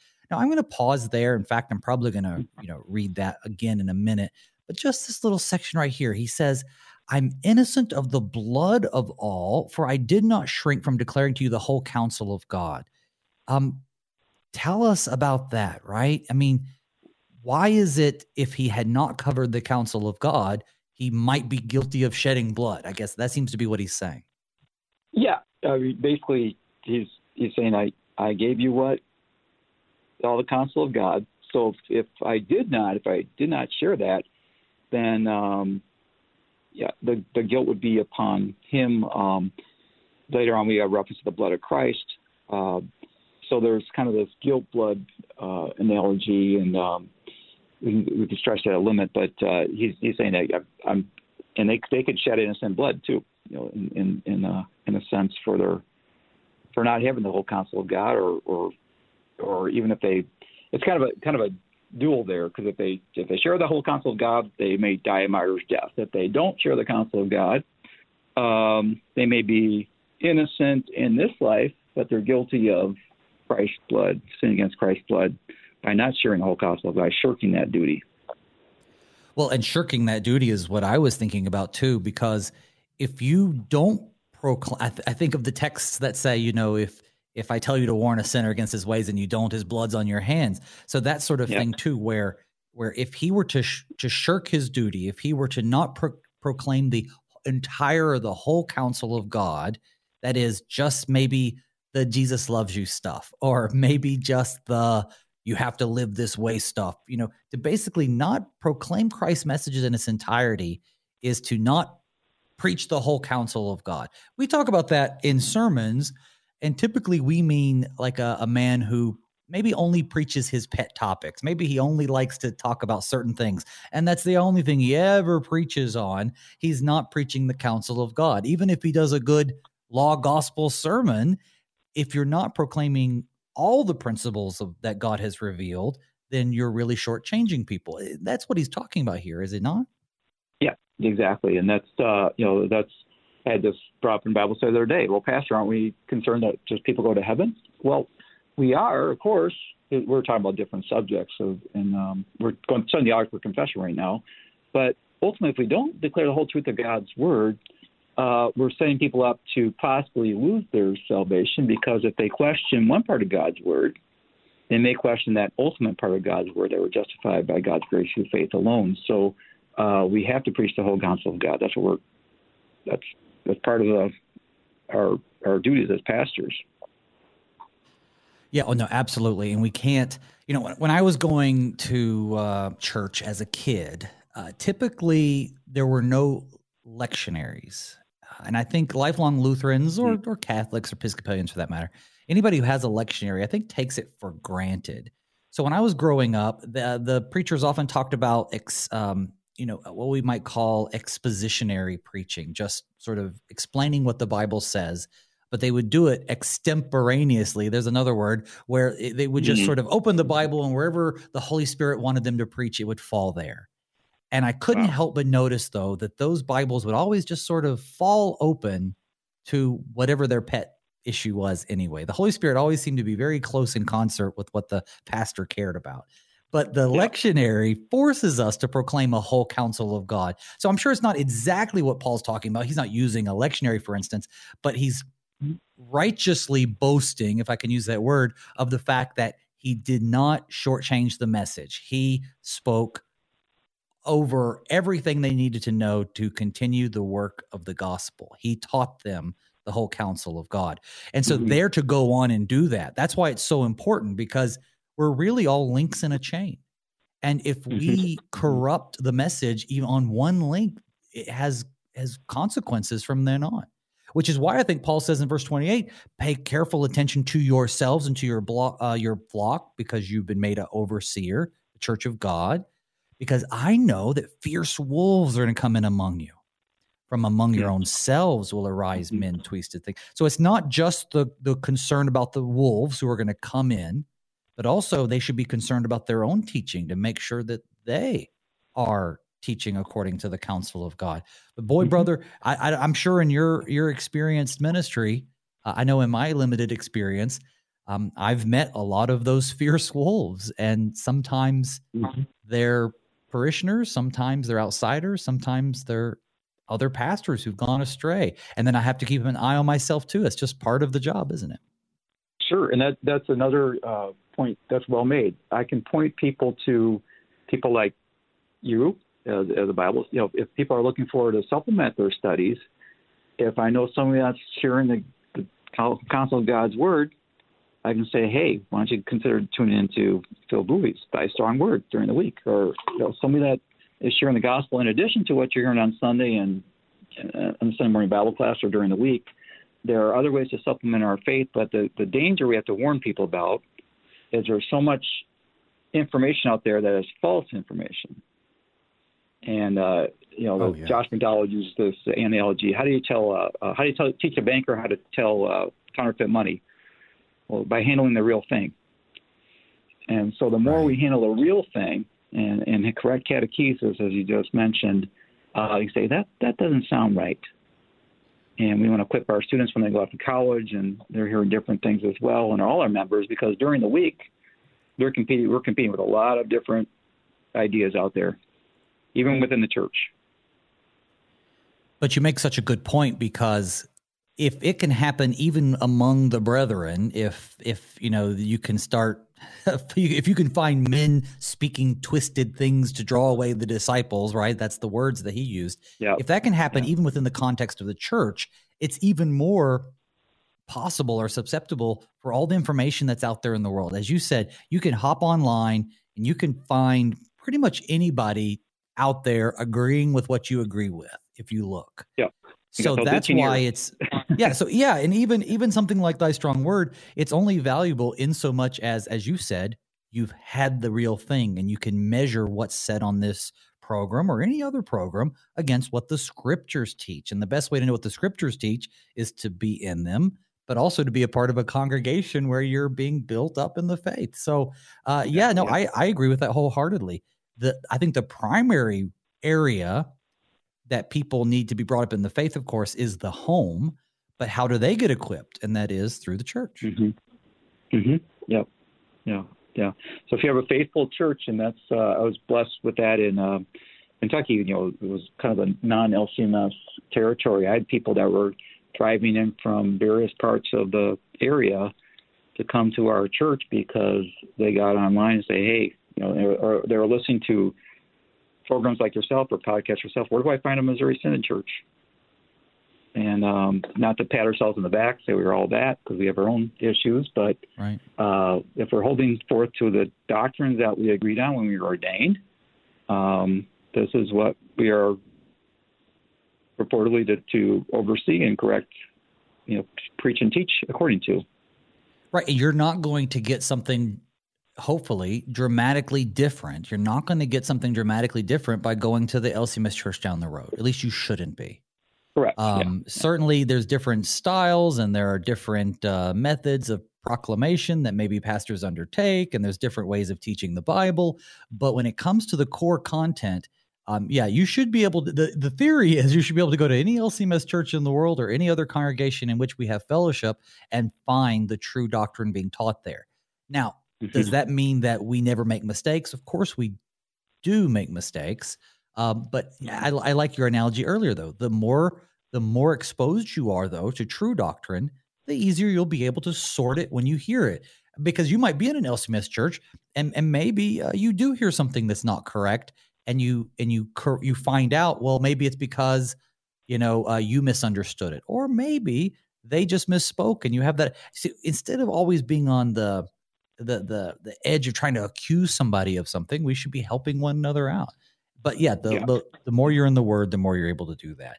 Now I'm going to pause there. In fact, I'm probably going to, you know, read that again in a minute. But just this little section right here, he says, I'm innocent of the blood of all, for I did not shrink from declaring to you the whole counsel of God. Um, Tell us about that, right? I mean, why is it if he had not covered the counsel of God, he might be guilty of shedding blood? I guess that seems to be what he's saying. Yeah, I mean, basically, he's he's saying, I I gave you what all the counsel of God. So if, if I did not, if I did not share that, then um, yeah, the the guilt would be upon him. Um, later on, we have reference to the blood of Christ. Uh, so there's kind of this guilt blood uh, analogy, and um, we, can stretch that a limit. But uh, he's, he's saying that I'm, and they they could shed innocent blood too, you know, in in in a, in a sense for their for not having the whole counsel of God, or or or even if they, it's kind of a kind of a duel there because if they if they share the whole counsel of God, they may die a martyr's death. If they don't share the counsel of God, um, they may be innocent in this life, but they're guilty of Christ's blood, sin against Christ's blood, by not sharing the whole gospel, by shirking that duty. Well, and shirking that duty is what I was thinking about too, because if you don't proclaim, I, th- I think of the texts that say, you know, if if I tell you to warn a sinner against his ways and you don't, his blood's on your hands. So that sort of yeah. thing too, where where if he were to sh- to shirk his duty, if he were to not pro- proclaim the entire or the whole counsel of God, that is just maybe the Jesus loves you stuff, or maybe just the you have to live this way stuff. You know, to basically not proclaim Christ's messages in its entirety is to not preach the whole counsel of God. We talk about that in sermons, and typically we mean like a, a man who maybe only preaches his pet topics. Maybe he only likes to talk about certain things, and that's the only thing he ever preaches on. He's not preaching the counsel of God. Even if he does a good law gospel sermon, if you're not proclaiming all the principles of, that God has revealed, then you're really shortchanging people. Eh, that's what he's talking about here, is it not? Yeah, exactly. And that's uh, you know that's had this in Bible study the other day. Well, Pastor, aren't we concerned that just people go to heaven? Well, we are, of course. We're talking about different subjects, of, and um, we're going studying the article of confession right now. But ultimately, if we don't declare the whole truth of God's word, uh, we're setting people up to possibly lose their salvation because if they question one part of God's word, they may question that ultimate part of God's word that we're justified by God's grace through faith alone. So uh, we have to preach the whole counsel of God. That's what we're that's that's part of the, our our duties as pastors. Yeah, oh no, absolutely, and we can't. You know, when, when I was going to uh, church as a kid, uh, typically there were no lectionaries, and I think lifelong Lutherans or, mm-hmm. or Catholics or Episcopalians, for that matter, anybody who has a lectionary, I think, takes it for granted. So when I was growing up, the the preachers often talked about ex, um, you know what we might call expositionary preaching, just sort of explaining what the Bible says. But they would do it extemporaneously. There's another word where they would just mm-hmm. sort of open the Bible and wherever the Holy Spirit wanted them to preach, it would fall there. And I couldn't wow. help but notice, though, that those Bibles would always just sort of fall open to whatever their pet issue was anyway. The Holy Spirit always seemed to be very close in concert with what the pastor cared about. But the yeah. lectionary forces us to proclaim a whole counsel of God. So I'm sure it's not exactly what Paul's talking about. He's not using a lectionary, for instance, but he's righteously boasting, if I can use that word, of the fact that he did not shortchange the message. He spoke over everything they needed to know to continue the work of the gospel. He taught them the whole counsel of God. And so mm-hmm. they're to go on and do that. That's why it's so important because we're really all links in a chain. And if mm-hmm. we corrupt the message even on one link, it has has consequences from then on. Which is why I think Paul says in verse 28, pay careful attention to yourselves and to your blo- uh, your flock because you've been made an overseer, the church of God, because I know that fierce wolves are going to come in among you from among your own selves will arise mm-hmm. men twisted things. So it's not just the the concern about the wolves who are going to come in, but also they should be concerned about their own teaching to make sure that they are teaching according to the counsel of God. But boy, mm-hmm. brother, I, am sure in your your experienced ministry, uh, I know in my limited experience, um, I've met a lot of those fierce wolves, and sometimes mm-hmm. they're parishioners, sometimes they're outsiders, sometimes they're other pastors who've gone astray. And then I have to keep an eye on myself too. It's just part of the job, isn't it? Sure. And that, that's another uh, point that's well made. I can point people to people like you, uh, the Bible. You know, if people are looking for to supplement their studies, if I know somebody that's sharing the, the counsel of God's word, I can say, hey, why don't you consider tuning into Phil Booe's Thy Strong Word during the week, or you know, somebody that is sharing the gospel in addition to what you're hearing on Sunday and uh, on the Sunday morning Bible class or during the week. There are other ways to supplement our faith, but the, the danger we have to warn people about is there's so much information out there that is false information. And uh, you know, oh, yeah. Josh McDowell uses this analogy. How do you tell? Uh, uh, how do you tell, teach a banker how to tell uh, counterfeit money? Well, by handling the real thing. And so, the more right. we handle the real thing, and, and correct catechesis, as you just mentioned, uh, you say that that doesn't sound right. And we want to equip our students when they go off to college, and they're hearing different things as well, and all our members, because during the week, they're competing. We're competing with a lot of different ideas out there, even within the church. But you make such a good point because if it can happen even among the brethren, if if you know you can start if you can find men speaking twisted things to draw away the disciples, right? That's the words that he used. Yeah. If that can happen even within the context of the church, it's even more possible or susceptible for all the information that's out there in the world. As you said, you can hop online and you can find pretty much anybody out there agreeing with what you agree with if you look. Yeah so that's why it's yeah so yeah and even even something like thy strong word it's only valuable in so much as as you said you've had the real thing and you can measure what's said on this program or any other program against what the scriptures teach. And the best way to know what the scriptures teach is to be in them but also to be a part of a congregation where you're being built up in the faith. So uh, yeah no I, I agree with that wholeheartedly. The i think the primary area that people need to be brought up in the faith, of course, is the home. But how do they get equipped? And that is through the church. Mm-hmm. Mm-hmm. Yep. Yeah. Yeah. So if you have a faithful church, and that's uh, I was blessed with that in uh, Kentucky, you know, it was kind of a non-LCMS territory. I had people that were driving in from various parts of the area to come to our church because they got online and say, hey, you know, or they were listening to programs like yourself or podcasts yourself. Where do I find a Missouri Synod church? And um, not to pat ourselves in the back, say we're all that because we have our own issues, but right. uh, if we're holding forth to the doctrines that we agreed on when we were ordained, um, this is what we are purportedly to, to oversee and correct, you know, preach and teach according to. Right. You're not going to get something hopefully dramatically different. You're not going to get something dramatically different by going to the LCMS church down the road. At least you shouldn't be. Correct. Um, yeah. Certainly, there's different styles and there are different uh, methods of proclamation that maybe pastors undertake, and there's different ways of teaching the Bible. But when it comes to the core content, um, yeah, you should be able to. The, the theory is you should be able to go to any LCMS church in the world or any other congregation in which we have fellowship and find the true doctrine being taught there. Now. Does that mean that we never make mistakes? Of course, we do make mistakes. Um, but I, I like your analogy earlier, though. The more the more exposed you are, though, to true doctrine, the easier you'll be able to sort it when you hear it. Because you might be in an LCMS church, and and maybe uh, you do hear something that's not correct, and you and you you find out well maybe it's because you know uh, you misunderstood it or maybe they just misspoke and you have that see, instead of always being on the the the the edge of trying to accuse somebody of something we should be helping one another out but yeah the, yeah. the the more you're in the word the more you're able to do that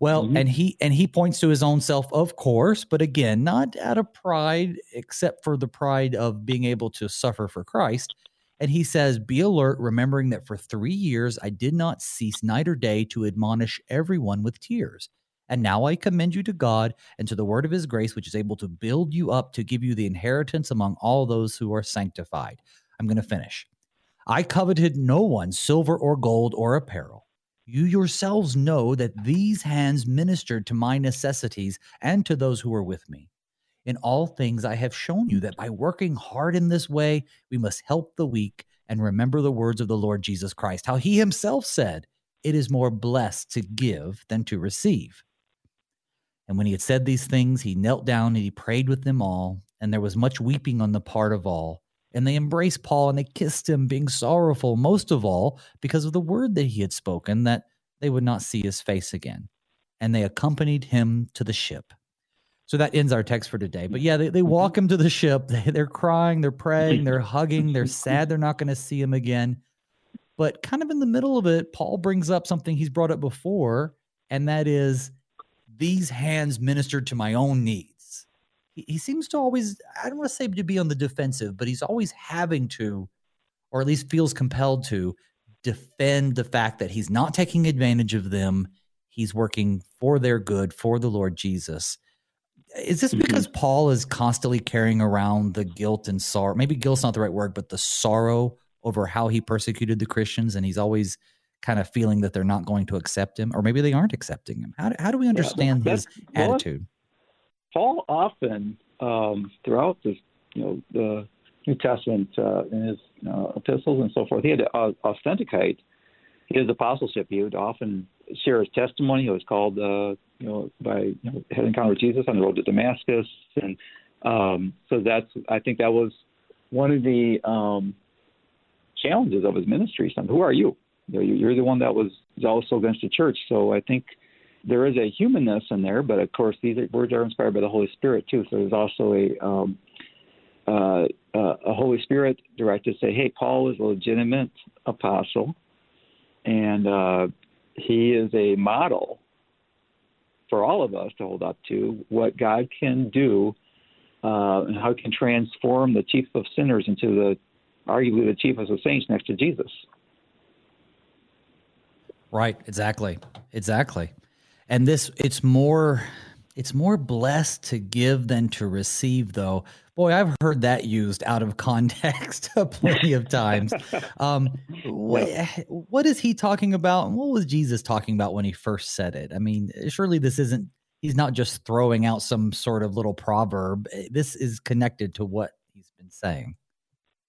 well mm-hmm. and he and he points to his own self of course but again not out of pride except for the pride of being able to suffer for christ and he says, Be alert, remembering that for three years I did not cease night or day to admonish everyone with tears. And now I commend you to God and to the word of his grace, which is able to build you up to give you the inheritance among all those who are sanctified. I'm going to finish. I coveted no one silver or gold or apparel. You yourselves know that these hands ministered to my necessities and to those who were with me. In all things, I have shown you that by working hard in this way, we must help the weak and remember the words of the Lord Jesus Christ, how he himself said, It is more blessed to give than to receive. And when he had said these things, he knelt down and he prayed with them all, and there was much weeping on the part of all. And they embraced Paul and they kissed him, being sorrowful, most of all, because of the word that he had spoken, that they would not see his face again. And they accompanied him to the ship. So that ends our text for today. But yeah, they, they walk mm-hmm. him to the ship. They, they're crying, they're praying, they're hugging, they're sad they're not going to see him again. But kind of in the middle of it, Paul brings up something he's brought up before, and that is these hands ministered to my own needs. He, he seems to always, I don't want to say to be on the defensive, but he's always having to, or at least feels compelled to, defend the fact that he's not taking advantage of them. He's working for their good, for the Lord Jesus is this mm-hmm. because mm-hmm. Paul is constantly carrying around the guilt and sorrow? Maybe guilt's not the right word, but the sorrow over how he persecuted the Christians, and he's always kind of feeling that they're not going to accept him, or maybe they aren't accepting him. How do, how do we understand yeah, his attitude? Paul often, um, throughout this, you know, the New Testament uh, in his uh, epistles and so forth, he had to uh, authenticate his apostleship. He would often share his testimony. He was called uh, you know, by you know, had encounter with Jesus on the road to Damascus, and um, so that's I think that was one of the um, challenges of his ministry. Some, who are you? You know, you're the one that was also against the church. So I think there is a humanness in there, but of course these words are inspired by the Holy Spirit too. So there's also a um, uh, uh, a Holy Spirit directed to say, hey, Paul is a legitimate apostle, and uh, he is a model for all of us to hold up to what God can do uh, and how He can transform the chief of sinners into the arguably the chief of the saints next to Jesus. Right, exactly. Exactly. And this it's more it's more blessed to give than to receive though. Boy i've heard that used out of context plenty of times. Um, what, what is he talking about? And what was jesus talking about when he first said it? I mean surely this isn't he's not just throwing out some sort of little proverb. This is connected to what he's been saying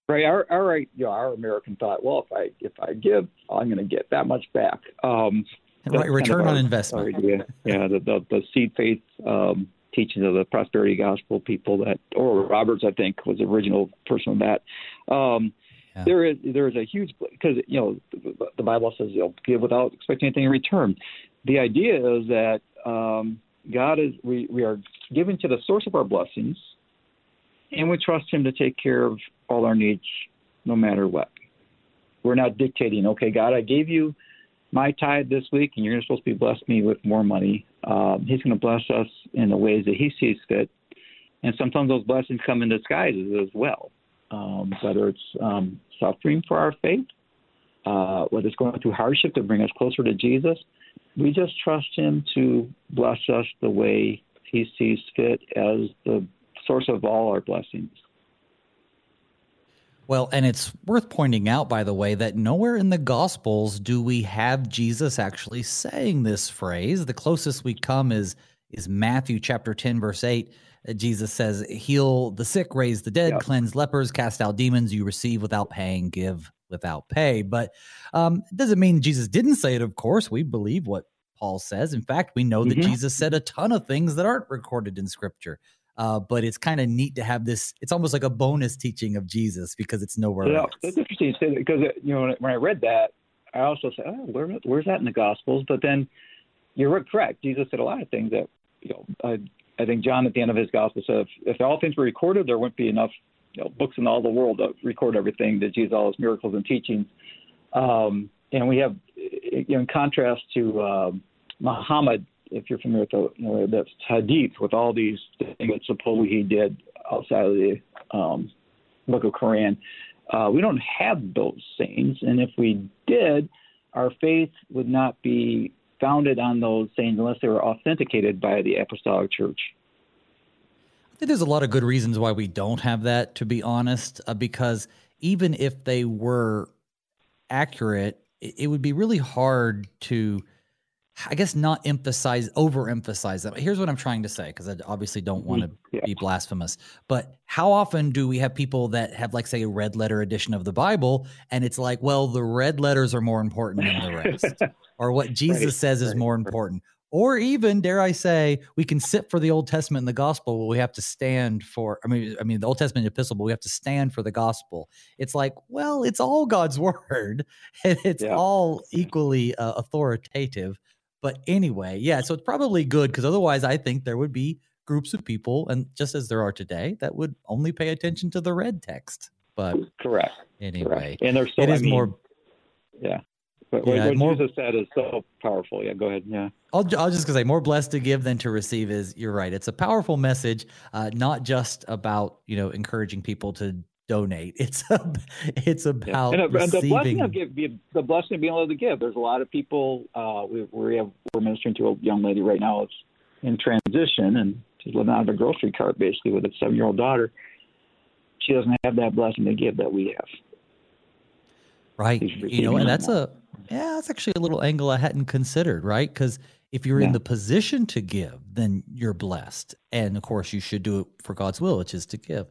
Right. Our, our, you know, our American thought, well, if I if I give, I'm going to get that much back. Um, right. Return on investment. Idea. Yeah. The, the, the seed faith um, teachings of the prosperity gospel people that, Oral Roberts, I think, was the original person of that. Um, yeah. There is there is a huge because you know the Bible says you know give without expecting anything in return. The idea is that um, God is we, we are given to the source of our blessings, and we trust Him to take care of all our needs, no matter what. We're not dictating. Okay, God, I gave you my tithe this week, and you're supposed to be blessed me with more money. Um, he's going to bless us in the ways that He sees fit, and sometimes those blessings come in disguises as well. Um, whether it's um, suffering for our faith, uh, whether it's going through hardship to bring us closer to Jesus, we just trust Him to bless us the way He sees fit as the source of all our blessings. Well, and it's worth pointing out, by the way, that nowhere in the Gospels do we have Jesus actually saying this phrase. The closest we come is is Matthew chapter ten, verse eight. Uh, Jesus says, "Heal the sick, raise the dead, cleanse lepers, cast out demons. You receive without paying, give without pay." But um, it doesn't mean Jesus didn't say it. Of course, we believe what Paul says. In fact, we know that mm-hmm. Jesus said a ton of things that aren't recorded in Scripture. Uh, but it's kind of neat to have this. It's almost like a bonus teaching of Jesus because it's nowhere yeah, else. That's interesting to say that because you know when I read that, I also said, "Oh, where, where's that in the Gospels?" But then you're correct. Jesus said a lot of things that you know. I, I think John at the end of his Gospel said, if, if all things were recorded, there wouldn't be enough you know, books in all the world to record everything that Jesus, all his miracles and teachings. Um, and we have, you know, in contrast to uh, Muhammad, if you're familiar with the, you know, that's hadith with all these things that supposedly he did outside of the um, book of Quran. Uh, we don't have those sayings, and if we did, our faith would not be founded on those sayings unless they were authenticated by the apostolic church. I think there's a lot of good reasons why we don't have that, to be honest, uh, because even if they were accurate, it, it would be really hard to I guess not emphasize, overemphasize that. Here's what I'm trying to say because I obviously don't want to yeah. be blasphemous. But how often do we have people that have, like, say, a red letter edition of the Bible, and it's like, well, the red letters are more important than the rest, or what Jesus right, says is right, more important, or even, dare I say, we can sit for the Old Testament and the Gospel, but we have to stand for. I mean, I mean, the Old Testament epistle, but we have to stand for the Gospel. It's like, well, it's all God's word, and it's yeah. all equally uh, authoritative. But anyway, yeah, so it's probably good because otherwise, I think there would be groups of people, and just as there are today, that would only pay attention to the red text. But correct. Anyway, correct. and there's so, it I is mean, more. Yeah. But yeah, what more, Jesus said is so powerful. Yeah, go ahead. Yeah. I'll, I'll just say more blessed to give than to receive is you're right. It's a powerful message, uh, not just about you know encouraging people to donate. It's a, it's about yeah. and, and the blessing of give, the blessing of being able to give. There's a lot of people. Uh, we we have we're ministering to a young lady right now. It's in transition and she's living out of a grocery cart basically with a seven year old daughter. She doesn't have that blessing to give that we have. Right. You know, and that's a yeah, that's actually a little angle I hadn't considered. Right, because if you're yeah. in the position to give, then you're blessed, and of course you should do it for God's will, which is to give.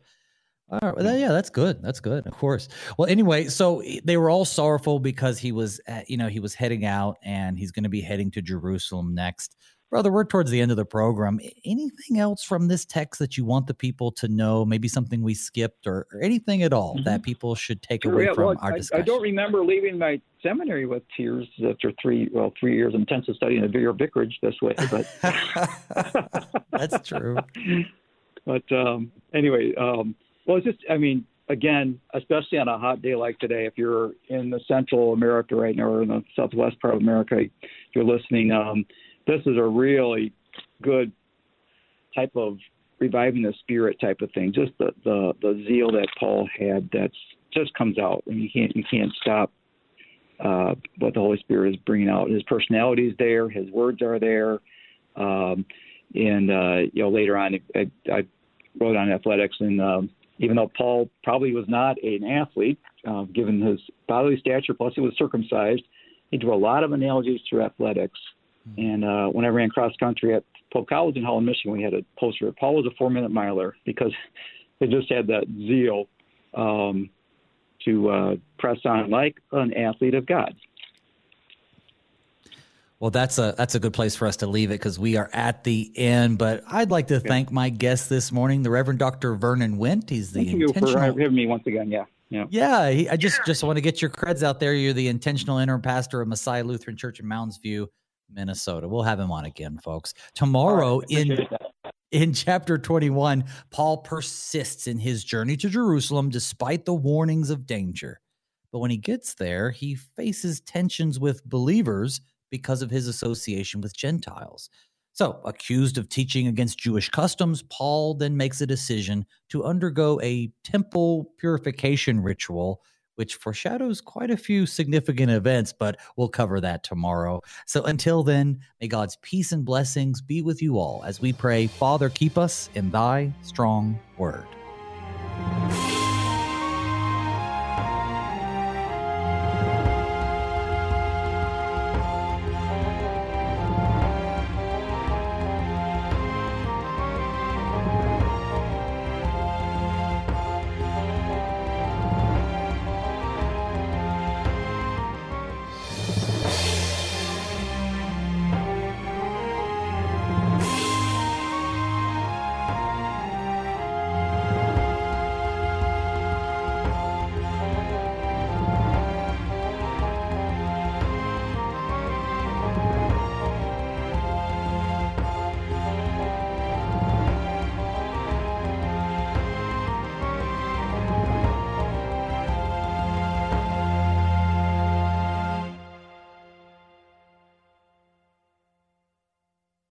All right. Well, yeah, that's good. That's good. Of course. Well, anyway, so they were all sorrowful because he was, at, you know, he was heading out and he's going to be heading to Jerusalem next. Brother, we're towards the end of the program. Anything else from this text that you want the people to know? Maybe something we skipped or, or anything at all mm-hmm. that people should take sure, away yeah, from well, our discussion? I, I, don't remember leaving my seminary with tears after three, well, three years of intensive study in a your vicarage this way, but that's true. but um, anyway, um, well, it's just, I mean, again, especially on a hot day like today, if you're in the Central America right now or in the Southwest part of America, you're listening, um, this is a really good type of reviving the spirit type of thing. Just the the, the zeal that Paul had that's just comes out, and you can't you can't stop uh, what the Holy Spirit is bringing out. His personality is there, his words are there, um, and uh, you know later on I, I wrote on athletics and. Um, even though Paul probably was not an athlete, uh, given his bodily stature, plus he was circumcised, he drew a lot of analogies through athletics. Mm-hmm. And uh, when I ran cross country at Hope College in Holland, Michigan, we had a poster. Paul was a four minute miler because they just had that zeal. Um, to uh, press on like an athlete of God. Well, that's a that's a good place for us to leave it because we are at the end. But I'd like to thank my guest this morning, the Reverend Dr. Vernon Wendt. He's the thank intentional. you for having me once again. Yeah. Yeah, yeah. He, I just just want to get your creds out there. You're the intentional interim pastor of Messiah Lutheran Church in Mounds View, Minnesota. We'll have him on again, folks. Tomorrow right, in that. in chapter 21, Paul persists in his journey to Jerusalem despite the warnings of danger. But when he gets there, he faces tensions with believers because of his association with Gentiles. So, accused of teaching against Jewish customs, Paul then makes a decision to undergo a temple purification ritual, which foreshadows quite a few significant events, but we'll cover that tomorrow. So, until then, may God's peace and blessings be with you all as we pray, Father, keep us in thy strong word.